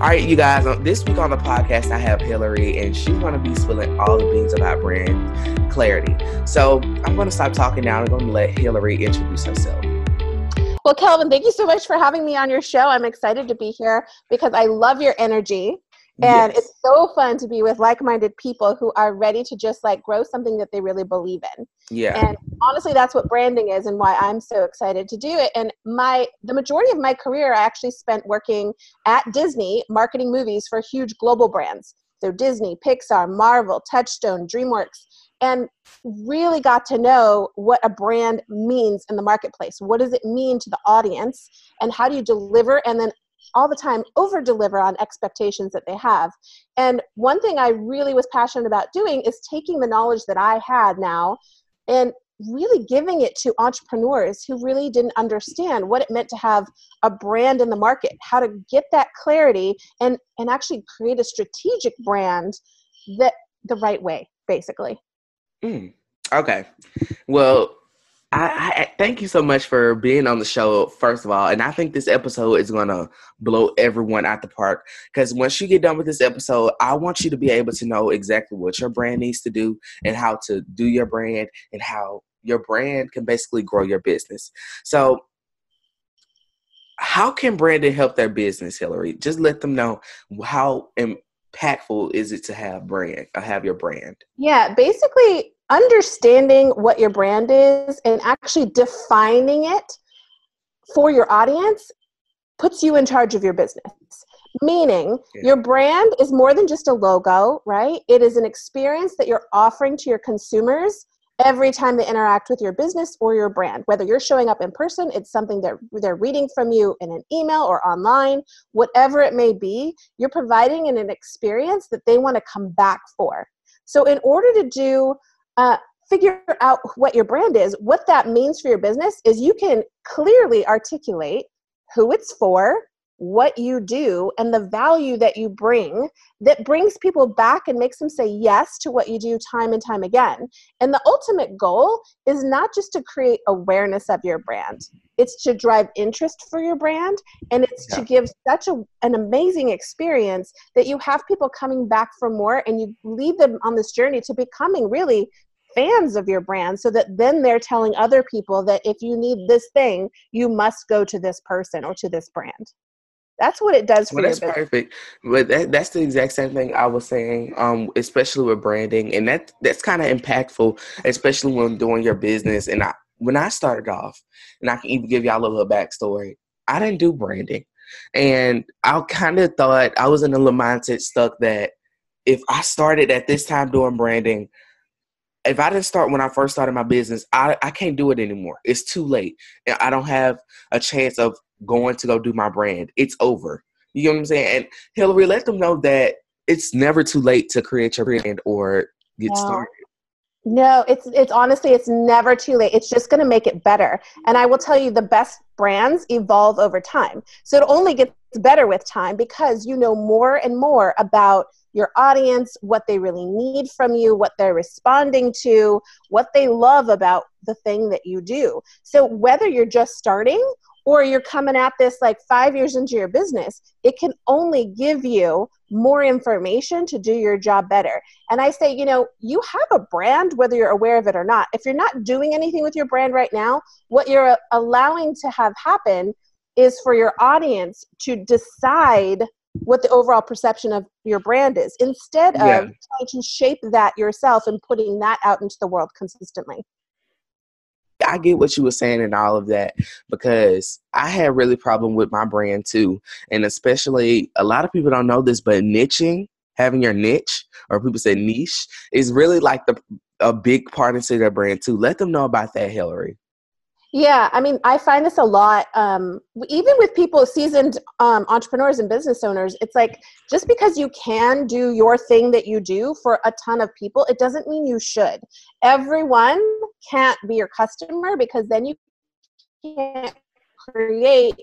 All right, you guys, this week on the podcast, I have Hilary, and she's going to be spilling all the beans about brand clarity. So I'm going to stop talking now. I'm going to let Hilary introduce herself. Well, Kelvin, thank you so much for having me on your show. I'm excited to be here because I love your energy. And yes. it's so fun to be with like-minded people who are ready to just like grow something that they really believe in. Yeah. And honestly, that's what branding is and why I'm so excited to do it. And my the majority of my career I actually spent working at Disney marketing movies for huge global brands. So Disney, Pixar, Marvel, Touchstone, DreamWorks, and really got to know what a brand means in the marketplace. What does it mean to the audience? And how do you deliver and then all the time over deliver on expectations that they have. And one thing I really was passionate about doing is taking the knowledge that I had now and really giving it to entrepreneurs who really didn't understand what it meant to have a brand in the market, how to get that clarity and and actually create a strategic brand that the right way, basically. Mm, okay. Well, I, I, thank you so much for being on the show, first of all. And I think this episode is going to blow everyone out the park. Because once you get done with this episode, I want you to be able to know exactly what your brand needs to do and how to do your brand and how your brand can basically grow your business. So, how can branding help their business, Hilary? Just let them know how impactful is it to have brand, uh, have your brand. Yeah, basically understanding what your brand is and actually defining it for your audience puts you in charge of your business. Meaning, yeah. your brand is more than just a logo, right? It is an experience that you're offering to your consumers every time they interact with your business or your brand. Whether you're showing up in person, it's something that they're reading from you in an email or online, whatever it may be, you're providing an experience that they want to come back for. So, in order to do uh, figure out what your brand is. What that means for your business is you can clearly articulate who it's for, what you do, and the value that you bring that brings people back and makes them say yes to what you do time and time again. And the ultimate goal is not just to create awareness of your brand, it's to drive interest for your brand and it's yeah. to give such a, an amazing experience that you have people coming back for more and you lead them on this journey to becoming really fans of your brand so that then they're telling other people that if you need this thing, you must go to this person or to this brand. That's what it does for well, that's perfect. But that, that's the exact same thing I was saying, um, especially with branding, and that that's kind of impactful, especially when doing your business. And I, when I started off, and I can even give y'all a little backstory. I didn't do branding, and I kind of thought I was in a little mindset stuck that if I started at this time doing branding, if I didn't start when I first started my business, I, I can't do it anymore. It's too late. And I don't have a chance of going to go do my brand. It's over. You know what I'm saying? And Hilary, let them know that it's never too late to create your brand or get started. No, it's it's honestly it's never too late. It's just going to make it better. And I will tell you the best brands evolve over time. So it only gets better with time because you know more and more about your audience, what they really need from you, what they're responding to, what they love about the thing that you do. So whether you're just starting or you're coming at this like five years into your business, it can only give you more information to do your job better. And I say, you know, you have a brand, whether you're aware of it or not. If you're not doing anything with your brand right now, what you're allowing to have happen is for your audience to decide what the overall perception of your brand is instead of yeah. trying to shape that yourself and putting that out into the world consistently. I get what you were saying and all of that because I had really problem with my brand too. And especially a lot of people don't know this, but niching, having your niche, or people say niche, is really like the a big part into their brand too. Let them know about that, Hilary. Yeah, I mean, I find this a lot. Um, even with people, seasoned um, entrepreneurs and business owners, it's like just because you can do your thing that you do for a ton of people, it doesn't mean you should. Everyone can't be your customer because then you can't create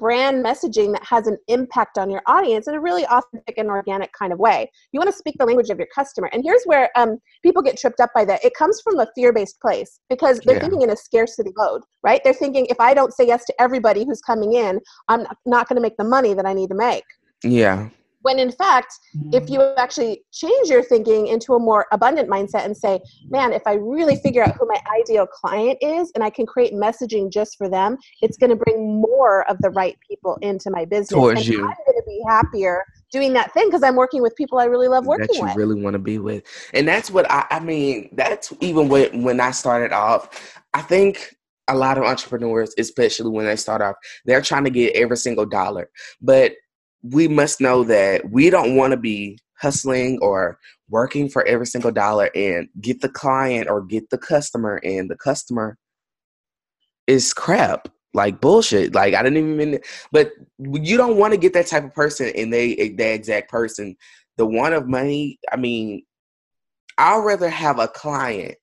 brand messaging that has an impact on your audience in a really authentic and organic kind of way. You want to speak the language of your customer. And here's where um, people get tripped up by that. It comes from a fear based place because they're yeah. thinking in a scarcity mode, right? They're thinking if I don't say yes to everybody who's coming in, I'm not going to make the money that I need to make. Yeah. When in fact, if you actually change your thinking into a more abundant mindset and say, man, if I really figure out who my ideal client is and I can create messaging just for them, it's going to bring more of the right people into my business. Towards and you. I'm going to be happier doing that thing because I'm working with people I really love working that you with. really want to be with. And that's what I, I mean, that's even when, when I started off. I think a lot of entrepreneurs, especially when they start off, they're trying to get every single dollar. But we must know that we don't want to be hustling or working for every single dollar and get the client or get the customer and the customer is crap like bullshit like i didn't even mean but you don't want to get that type of person and they eh, that exact person the one of money i mean i'd rather have a client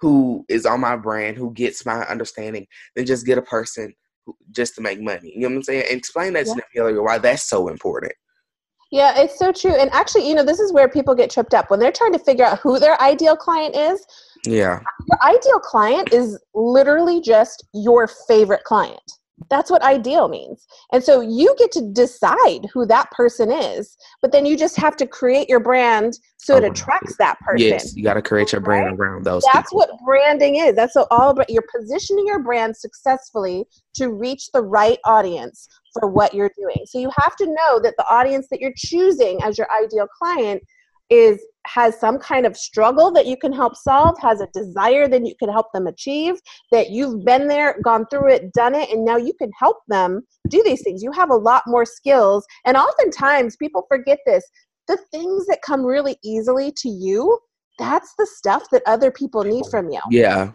who is on my brand who gets my understanding than just get a person who, just to make money. You know what I'm saying? And explain that yeah. to the why that's so important. Yeah, it's so true. And actually, you know, this is where people get tripped up when they're trying to figure out who their ideal client is. Yeah. Your ideal client is literally just your favorite client. That's what ideal means. And so you get to decide who that person is, but then you just have to create your brand so it oh. attracts that person. Yes, you got to create your brand right? around those. That's people. what branding is. That's what all about. You're positioning your brand successfully to reach the right audience for what you're doing. So you have to know that the audience that you're choosing as your ideal client is has some kind of struggle that you can help solve, has a desire that you can help them achieve, that you've been there, gone through it, done it, and now you can help them do these things. You have a lot more skills. And oftentimes people forget this. The things that come really easily to you, that's the stuff that other people need from you. Yeah.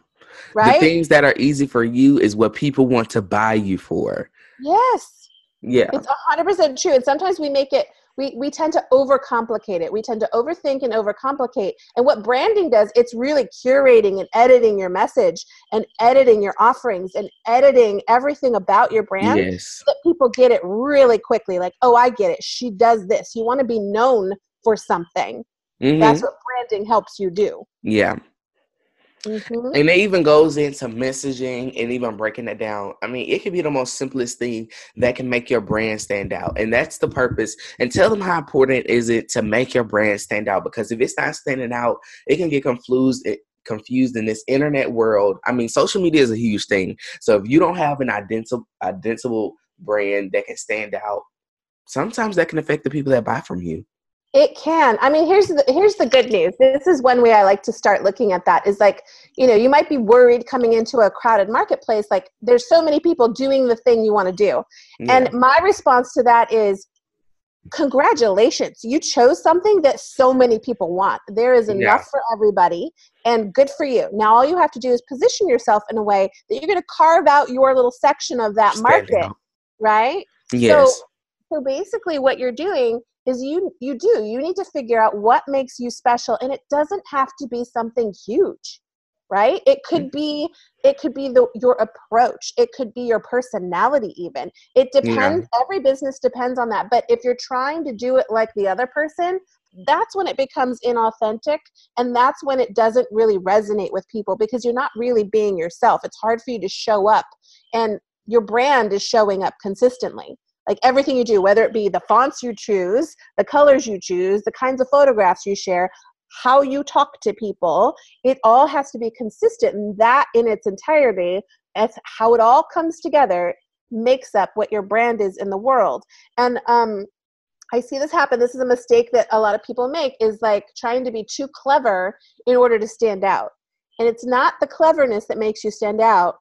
Right? The things that are easy for you is what people want to buy you for. Yes. Yeah. It's 100% true. And sometimes we make it we, we tend to overcomplicate it. We tend to overthink and overcomplicate. And what branding does, it's really curating and editing your message and editing your offerings and editing everything about your brand yes. so that people get it really quickly. Like, oh, I get it. She does this. You want to be known for something. Mm-hmm. That's what branding helps you do. Yeah. Mm-hmm. And it even goes into messaging and even breaking it down. I mean, it can be the most simplest thing that can make your brand stand out. And that's the purpose. And tell them how important is it to make your brand stand out because if it's not standing out, it can get confused it, confused in this internet world. I mean, social media is a huge thing. So if you don't have an identifiable identifiable brand that can stand out, sometimes that can affect the people that buy from you. It can. I mean, here's the here's the good news. This is one way I like to start looking at that is like, you know, you might be worried coming into a crowded marketplace like there's so many people doing the thing you want to do. Yeah. And my response to that is congratulations. You chose something that so many people want. There is enough yeah. for everybody and good for you. Now all you have to do is position yourself in a way that you're going to carve out your little section of that market, right? Yes. So so basically what you're doing is you you do. You need to figure out what makes you special and it doesn't have to be something huge right? It could mm. be it could be the your approach. It could be your personality even. It depends yeah. every business depends on that but if you're trying to do it like the other person that's when it becomes inauthentic and that's when it doesn't really resonate with people because you're not really being yourself. It's hard for you to show up and your brand is showing up consistently like everything you do, whether it be the fonts you choose, the colors you choose, the kinds of photographs you share, how you talk to people, it all has to be consistent. And that in its entirety, as how it all comes together, makes up what your brand is in the world. And um, I see this happen. This is a mistake that a lot of people make is like trying to be too clever in order to stand out. And it's not the cleverness that makes you stand out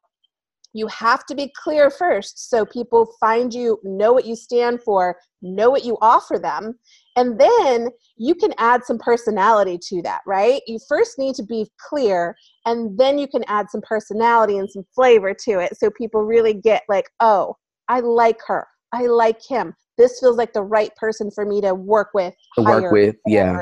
you have to be clear first so people find you, know what you stand for, know what you offer them, and then you can add some personality to that, right? You first need to be clear, and then you can add some personality and some flavor to it so people really get like, oh, I like her, I like him. This feels like the right person for me to work with. To work with, yeah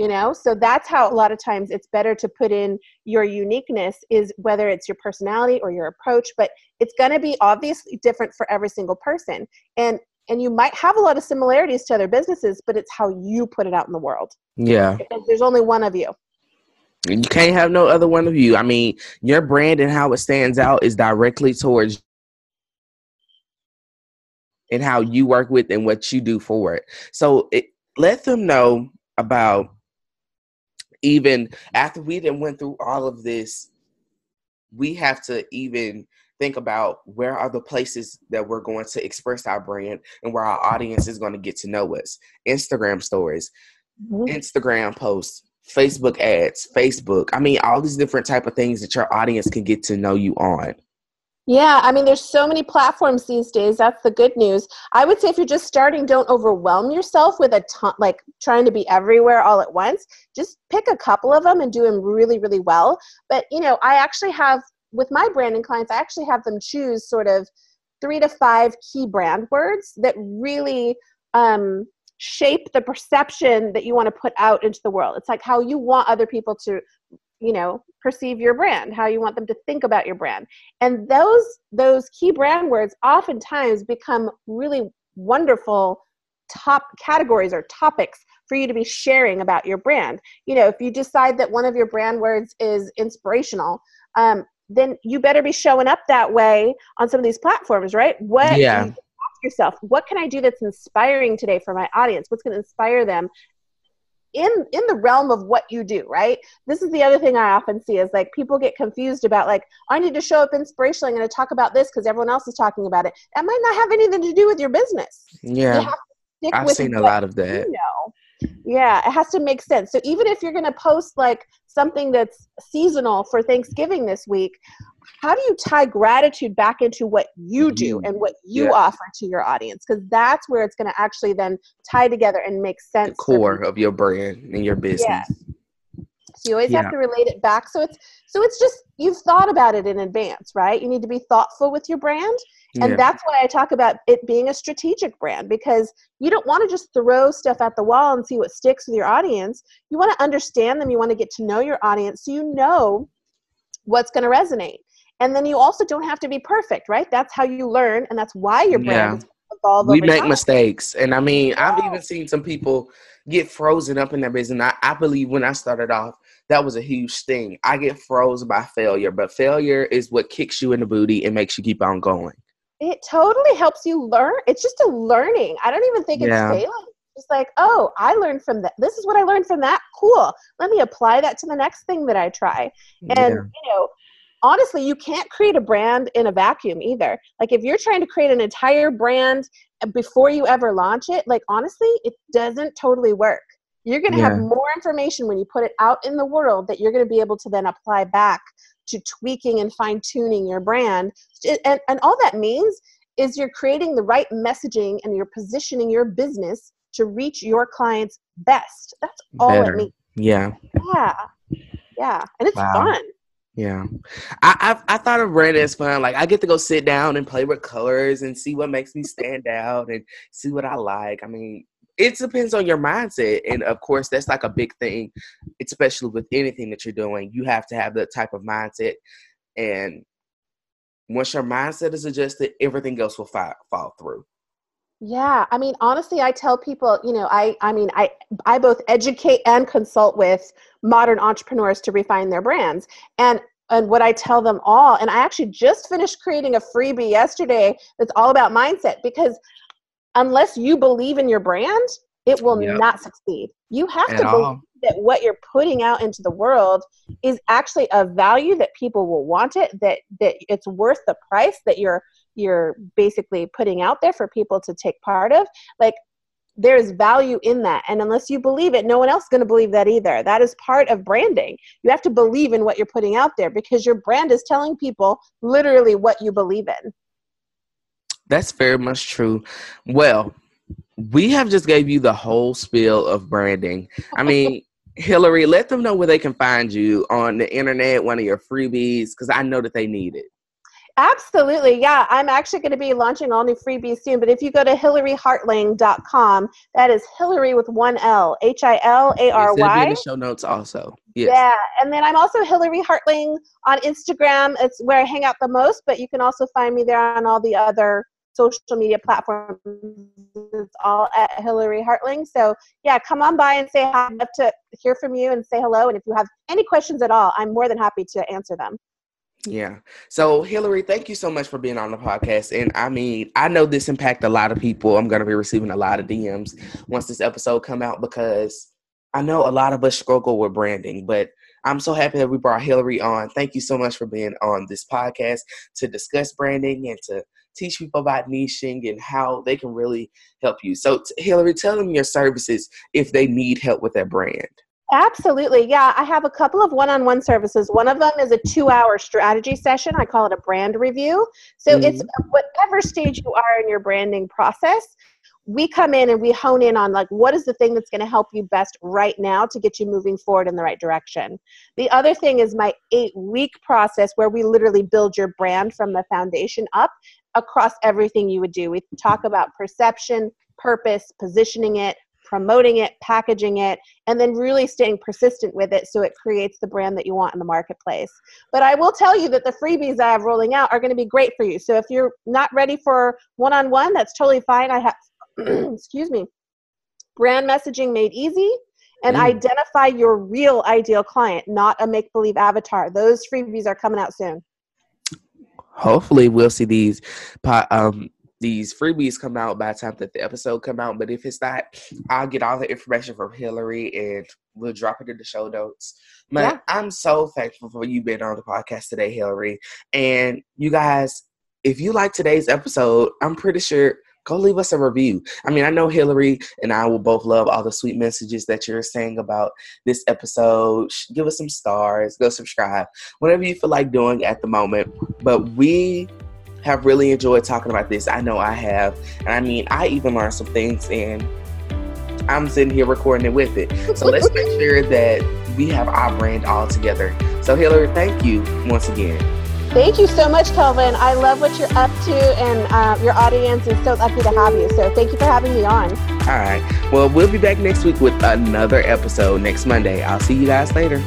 you know? So that's how a lot of times it's better to put in your uniqueness is whether it's your personality or your approach but it's going to be obviously different for every single person. And and you might have a lot of similarities to other businesses but it's how you put it out in the world. Yeah. Because there's only one of you. You can't have no other one of you. I mean your brand and how it stands out is directly towards and how you work with and what you do for it. So it, let them know about even after we then went through all of this, we have to even think about where are the places that we're going to express our brand and where our audience is going to get to know us. Instagram stories, mm-hmm. Instagram posts, Facebook ads, Facebook. I mean, all these different type of things that your audience can get to know you on. Yeah, I mean, there's so many platforms these days. That's the good news. I would say if you're just starting, don't overwhelm yourself with a ton, like trying to be everywhere all at once. Just pick a couple of them and do them really, really well. But, you know, I actually have, with my branding clients, I actually have them choose sort of three to five key brand words that really um, shape the perception that you want to put out into the world. It's like how you want other people to you know perceive your brand how you want them to think about your brand. And those those key brand words oftentimes become really wonderful top categories or topics for you to be sharing about your brand. You know if you decide that one of your brand words is inspirational um, then you better be showing up that way on some of these platforms right? What yeah. you yourself? What can i do that's inspiring today for my audience? What's going to inspire them in in the realm of what you do right? This is the other thing i often see is like people get confused about like i need to show up inspirational i'm going to talk about this because everyone else is talking about it. That might not have anything to do with your business. Yeah. i've seen a lot of that. you know. yeah it has to make sense. So even if you're going to post like something that's seasonal for thanksgiving this week how do you tie gratitude back into what you do mm-hmm. and what you yeah. offer to your audience? Because that's where it's going to actually then tie together and make sense the core of your brand and your business. Yeah. so you always yeah. have to relate it back. So it's so it's just you've thought about it in advance right? You need to be thoughtful with your brand. And that's why i talk about it being a strategic brand because you don't want to just throw stuff at the wall and see what sticks with your audience. You want to understand them. You want to get to know your audience so you know what's going to resonate and then you also don't have to be perfect right? That's how you learn and that's why your brand yeah. we make time. mistakes and i mean i've even seen some people get frozen up in their business I, I believe when i started off that was a huge thing. I get froze by failure but failure is what kicks you in the booty and makes you keep on going. It totally helps you learn. It's just a learning. I don't even think it's failing. It's like oh i learned from that. This is what i learned from that. Cool. Let me apply that to the next thing that i try. And yeah. you know honestly, you can't create a brand in a vacuum either. Like if you're trying to create an entire brand uh, before you ever launch it, like honestly, it doesn't totally work. You're going to yeah. have more information when you put it out in the world that you're going to be able to then apply back to tweaking and fine tuning your brand. And, and all that means is you're creating the right messaging and you're positioning your business to reach your clients best. That's all Better. it means. Yeah. Yeah. Yeah. And it's wow. fun. Yeah, I, I I thought of red as fun. Like I get to go sit down and play with colors and see what makes me stand out and see what I like. I mean, it depends on your mindset, and of course, that's like a big thing, especially with anything that you're doing. You have to have that type of mindset, and once your mindset is adjusted, everything else will fall, fall through. Yeah, I mean honestly I tell people, you know, I I mean I I both educate and consult with modern entrepreneurs to refine their brands. And and what I tell them all and I actually just finished creating a freebie yesterday that's all about mindset because unless you believe in your brand, it will yep. not succeed. You have At to believe all. that what you're putting out into the world is actually a value that people will want it, that that it's worth the price that you're you're basically putting out there for people to take part of like there's value in that. And unless you believe it no one else is going to believe that either. That is part of branding. You have to believe in what you're putting out there because your brand is telling people literally what you believe in. That's very much true. Well we have just gave you the whole spiel of branding. I mean hilary let them know where they can find you on the internet one of your freebies because i know that they need it Absolutely. Yeah. I'm actually going to be launching all new freebies soon. But if you go to hilaryhartling.com, that is Hilary with one L, H I L A R Y. in the show notes also. Yes. Yeah. And then I'm also Hilary Hartling on Instagram. It's where I hang out the most, but you can also find me there on all the other social media platforms. It's all at Hilary Hartling. So yeah, come on by and say hi. I'd love to hear from you and say hello. And if you have any questions at all, I'm more than happy to answer them. Yeah. So Hilary, thank you so much for being on the podcast. And I mean, I know this impact a lot of people. I'm going to be receiving a lot of DMs once this episode come out because I know a lot of us struggle with branding, but I'm so happy that we brought Hilary on. Thank you so much for being on this podcast to discuss branding and to teach people about niching and how they can really help you. So, Hilary, tell them your services if they need help with their brand. Absolutely. Yeah, I have a couple of one on one services. One of them is a two hour strategy session. I call it a brand review. So mm-hmm. it's whatever stage you are in your branding process, we come in and we hone in on like what is the thing that's going to help you best right now to get you moving forward in the right direction. The other thing is my eight week process where we literally build your brand from the foundation up across everything you would do. We talk about perception, purpose, positioning it, promoting it, packaging it, and then really staying persistent with it so it creates the brand that you want in the marketplace. But I will tell you that the freebies I have rolling out are going to be great for you. So if you're not ready for one on one, that's totally fine. I have, excuse me, brand messaging made easy and mm. identify your real ideal client, not a make believe avatar. Those freebies are coming out soon. Hopefully, we'll see these um, these freebies come out by the time that the episode come out. But if it's not, I'll get all the information from Hilary and we'll drop it in the show notes. But yeah. I'm so thankful for you being on the podcast today, Hilary. And you guys, if you like today's episode, I'm pretty sure go leave us a review. I mean, I know Hilary and I will both love all the sweet messages that you're saying about this episode. Give us some stars, go subscribe, whatever you feel like doing at the moment. But we have really enjoyed talking about this. I know I have. And I mean, I even learned some things and I'm sitting here recording it with it. So let's make sure that we have our brand all together. So, Hilary, thank you once again. Thank you so much, Kelvin. I love what you're up to, and uh, your audience is so lucky to have you. So, thank you for having me on. All right. Well, we'll be back next week with another episode next Monday. I'll see you guys later.